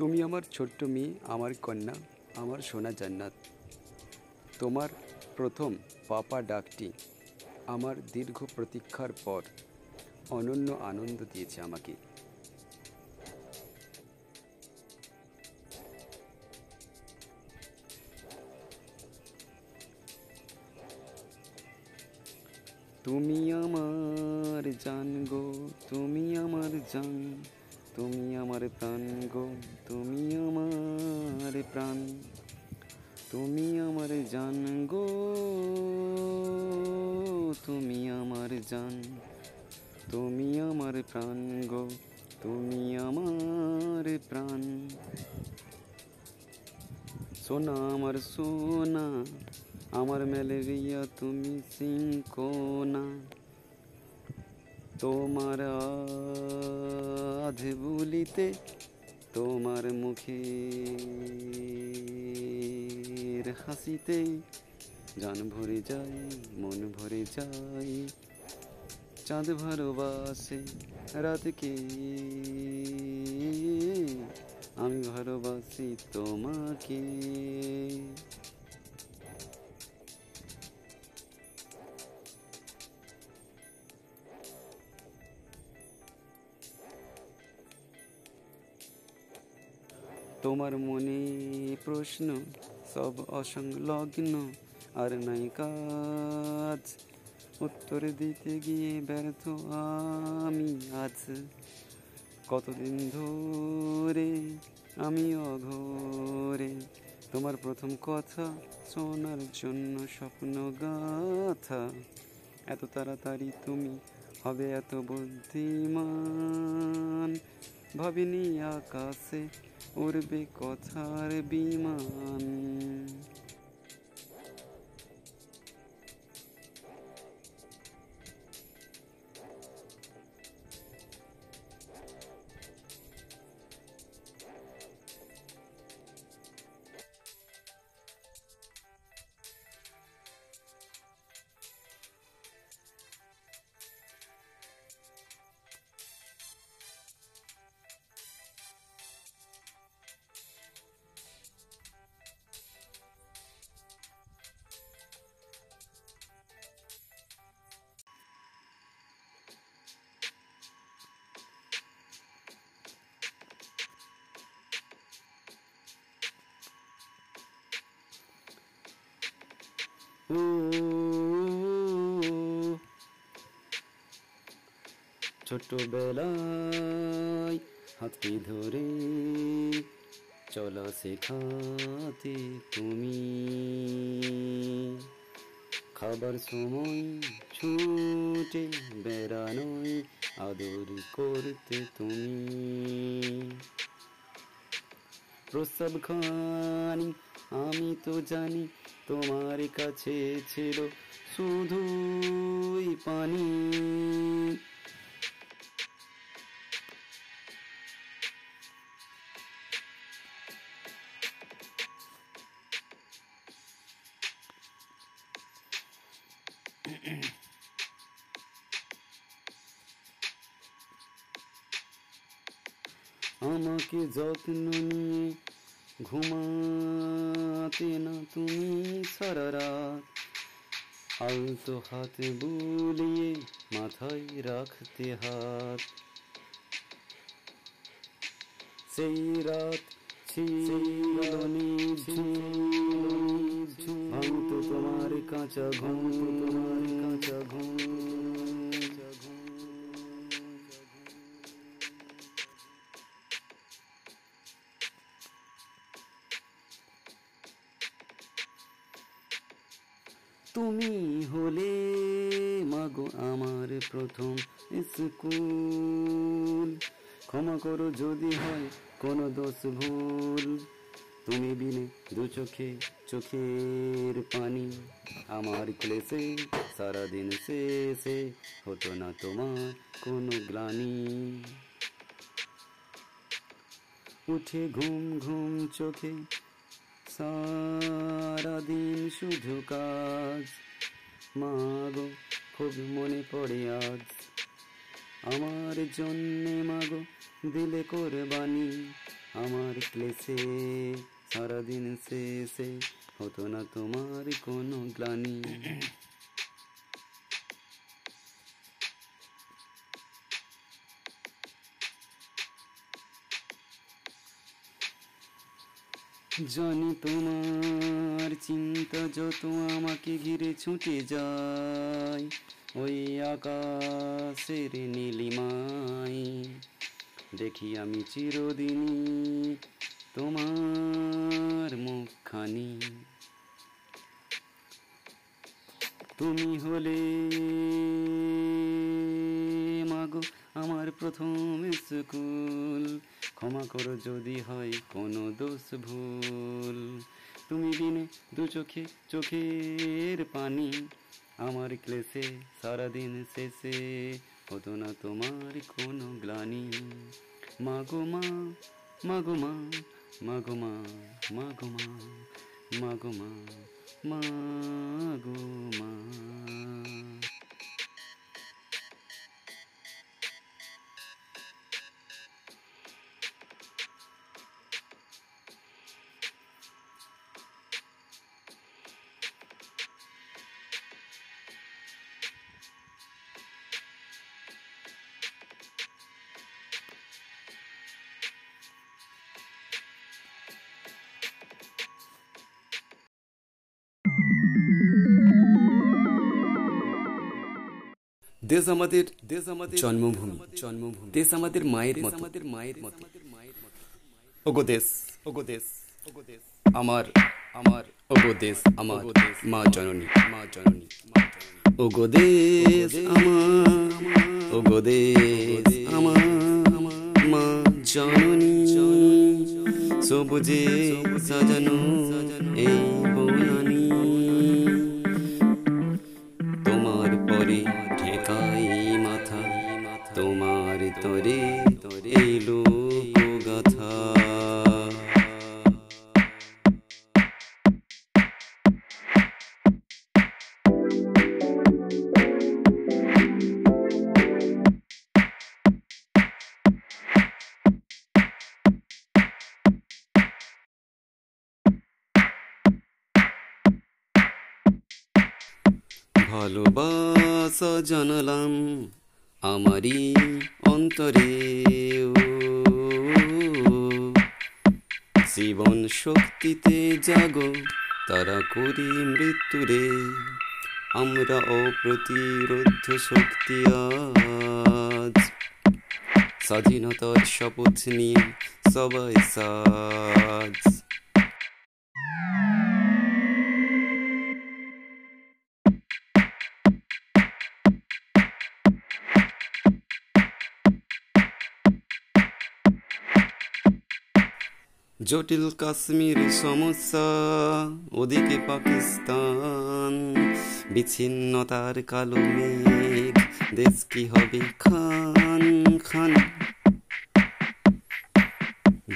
তুমি আমার ছোট্ট মেয়ে, আমার কন্যা, আমার সোনা জান্নাত। তোমার প্রথম পাপা ডাকটি আমার দীর্ঘ প্রতীক্ষার পর অনন্য আনন্দ দিয়েছে আমাকে। তুমি আমার জান গো, তুমি আমার জান। তুমি আমার প্রাণ গো, তুমি আমার প্রাণ, তুমি আমার জান গো, তুমি আমার জান, তুমি আমার প্রাণ গো, তুমি আমার প্রাণ। সোনা আমার সোনা, আমার ম্যালেরিয়া তুমি সিংকোনা। তোমার আধ বলিতে তোমার মুখের হাসিতে জান ভরে যায়, মন ভরে যায়। চাঁদ ভালোবাসে রাতকে। আমি ভালোবাসি তোমাকে। তোমার মনে প্রশ্ন, সব অসংলগ্ন আর নাই কাজ। উত্তর দিতে গিয়ে ব্যর্থ আমি আজ। কতদিন ধরে আমি অঘরে? তোমার প্রথম কথা শোনার জন্য স্বপ্ন গাথা। এত তাড়াতাড়ি তুমি হবে এত বুদ্ধিমান। ভাবিনি আকাশে উড়বে কথার বিমান। ছোটবেলায় হাতটি ধরে চলা শেখাতে তুমি। খাবার সময় ছুটে বেড়ানোয় আদর করতে তুমি। প্রস্তাব খানি, আমি তো জানি তোমার কাছে ছিল শুধুই পানি। আমাকে যত্ন নিয়ে ঘুমাতে না তুমি সারা রাত। আলতো হাতে বুলিয়ে মাথায় রাখতে হাত। সেই রাত ভাঙতো তোমার কাঁচা ঘুম তোমার কাঁচা ঘুম। তুমি হলে, মাগো আমার প্রথম স্কুল। ক্ষমা করো যদি হয় কোনো দোষ ভুল। তুমি বিনে দু চোখে চোখের পানি। আমার ক্লেশে সারাদিন শেষে হতো না তোমার কোনো গ্লানি। উঠে ঘুম ঘুম চোখে সারাদিন শুধু কাজ। মা গো, খুব মনে পড়ে আজ। আমার জন্যে মাগো দিলে কোরবানি। আমার ক্লেশে সারাদিন শেষে হতো না তোমার কোনো গ্লানি। জানি তোমার চিন্তা যত আমাকে ঘিরে ছুটে যায়, ওই আকাশের নীলিমায়। দেখি আমি চিরদিনই তোমার মুখখানি। তুমি হলে মাগো আমার প্রথম স্কুল। ক্ষমা করো যদি হয় কোনো দোষ ভুল। তুমি বিনে দু চোখে চোখের পানি। আমার ক্লেশে সারাদিন শেষে হতো না তোমার কোনো গ্লানি। মাগো মা মাগো মা মাগো মা মাগো মা মাগো মা মাগো মা। দেশ আমাদের দেশ আমাদের জন্মভূমি জন্মভূমি দেশ আমাদের মায়ের মতো আমাদের মায়ের মতো। ওগো দেশ ওগো দেশ ওগো দেশ। আমার আমার ওগো দেশ আমার মা জননী মা জননী ওগো দেশ আমার ওগো দেশ আমার মা জননী। সবুজে সাজানো এই ভালোবাসা জানালাম আমারই অন্তরে। জীবন শক্তিতে জাগো, তারা করি মৃত্যুরে। আমরা অপ্রতিরোধ শক্তি আজ। স্বাধীনতার শপথ নিয়ে সবাই সাজ। জটিল কাশ্মীর সমস্যা, ওদিকে পাকিস্তান। বিচ্ছিন্নতার কালো মেঘ, দেশ কি হবে খান খান?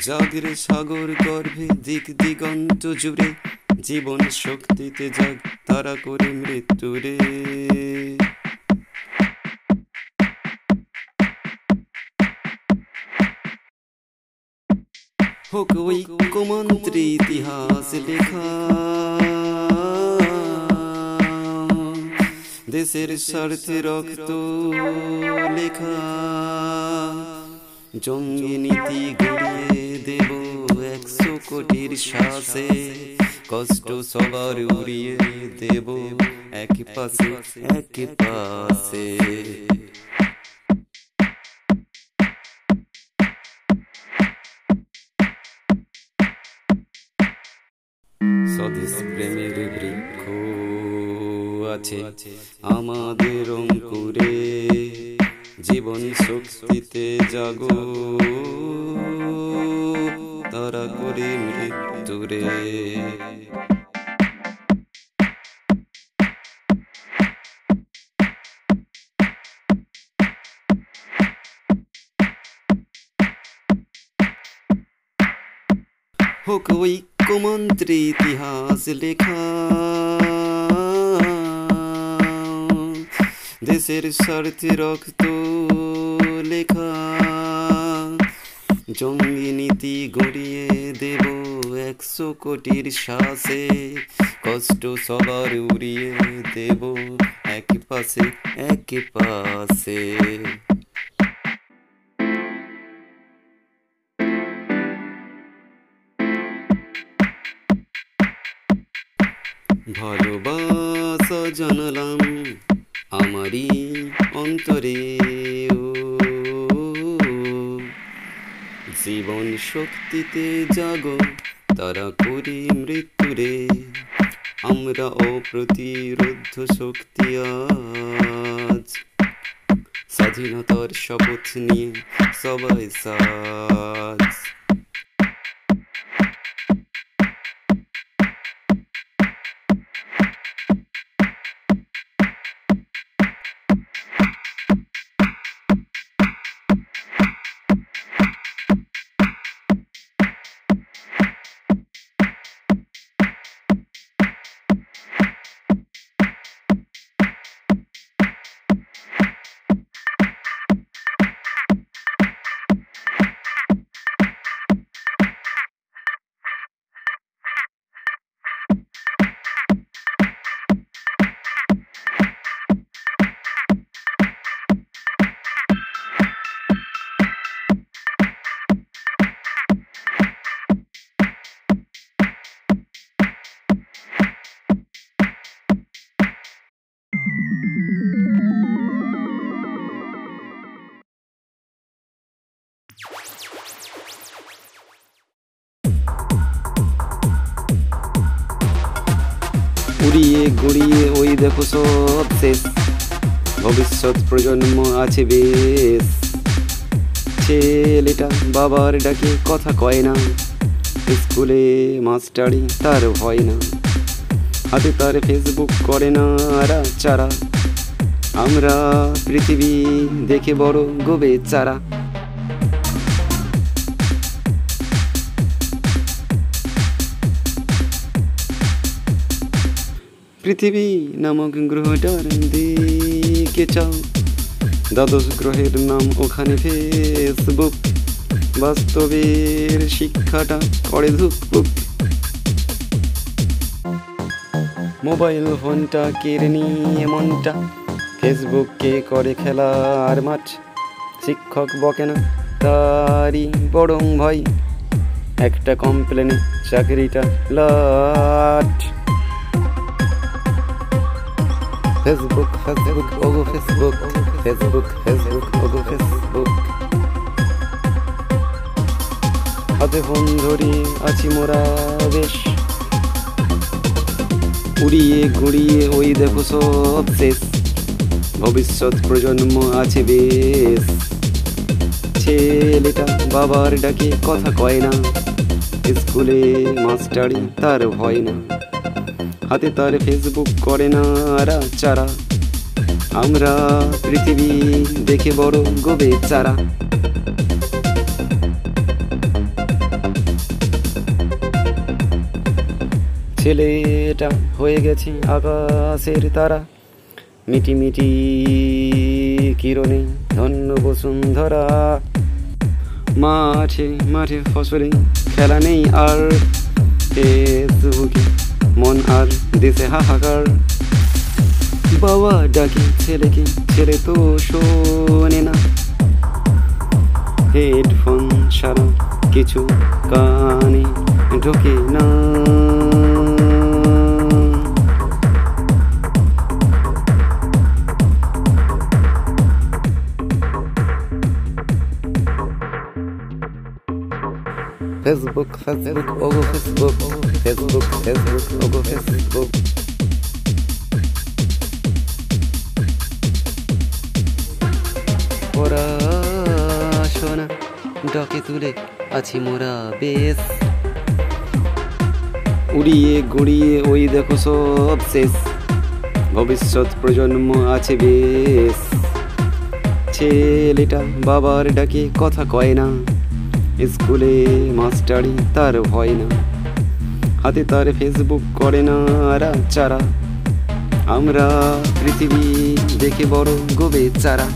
জাগরে সাগর গর্ভে দিক দিগন্ত জুড়ে, জীবন শক্তিতে জাগ তারা করে মৃত্যুরে। হোক ওই কুমন্ত্রী ইতিহাস লেখা। দেশের স্বার্থে রক্ত লেখা। জঙ্গি নীতি গড়িয়ে দেব একশো কোটির শ্বাসে কষ্ট সবার উড়িয়ে দেব এক পাশে এক পাশে। স্বদেশ প্রেমের বৃক্ষ আছে আমাদের অঙ্কুরে। জীবন শক্তিতে জাগো। তারা করে মৃত্যুরে। হোক ঐক্যমন্ত্রী ইতিহাস লেখা। দেশের স্বার্থে রক্ত লেখা। জঙ্গি নীতি গড়িয়ে দেব একশো কোটির শ্বাসে কষ্ট সবার উড়িয়ে দেব এক পাশে এক পাশে। ভালোবাসা জানালাম আমারই অন্তরে জীবন শক্তিতে জাগো, তারা করি মৃত্যুরে। আমরা অপ্রতিরোধ শক্তি আজ। স্বাধীনতার শপথ নিয়ে সবাই সাজ। উড়িয়ে গড়িয়ে, ওই দেখো সব শেষ। ভবিষ্যৎ প্রজন্ম আছে বেশ। ছেলেটা বাবার ডাকে কথা কয় না। স্কুলে মাস্টারি তার হয় না। হাতে তার ফেসবুক করে না আরা চারা আমরা পৃথিবী দেখে বড় গোবে চারা পৃথিবী নামক গ্রহটার দিকে চাও। দ্বাদশ গ্রহের নাম ওখানে ফেসবুক। বাস্তবের শিক্ষাটা করে ধুকপুক। মোবাইল ফোনটা কেড়ে নিয়ে মনটা। ফেসবুককে করে খেলার মাঠ। শিক্ষক বকে না তারই বরং ভয়। একটা কমপ্লেনে চাকরিটা লাট। ফেসবুক ফেসবুক ওগো ফেসবুক ফেসবুক ফেসবুক ওগো ফেসবুক হাতে ফোন ধরি আছি মোরা বেশ। উড়িয়ে গড়িয়ে ওই দেখো সব শেষ। ভবিষ্যৎ প্রজন্ম আছে বেশ। ছেলেটা বাবার ডাকে কথা কয় না। স্কুলে মাস্টারি তার ভয় না। হাতে তার ফেসবুক করে না চারা আমরা পৃথিবী দেখে বড় গোবে চারা ছেলেটা হয়ে গেছে আকাশের তারা। মিটি মিটি কিরণে ধন্য বসুন্ধরা। মাঠে মাঠে ফসলে খেলা নেই আর ফেসবুকে। মন আর দেশে হাহাকার। বাবা ডাকে ছেলেকে ছেলে তো শোনে না। হেডফোন সারা কিছু কানে ঢোকে না। ফেসবুক ফেসবুক ওগো ফেসবুক। ফেসবুক ফেসবুক ওগো ফেসবুক পড়াশোনা ডাকে তুলে আছি মোরা বেশ। উড়িয়ে গড়িয়ে ওই দেখো সব শেষ। ভবিষ্যৎ প্রজন্ম আছে বেশ। ছেলেটা বাবার ডাকে কথা কয় না। স্কুলে মাস্টারি তার ভয় না। হাতে তার ফেসবুক করে না চারা আমরা পৃথিবী দেখে বড় গোবে চারা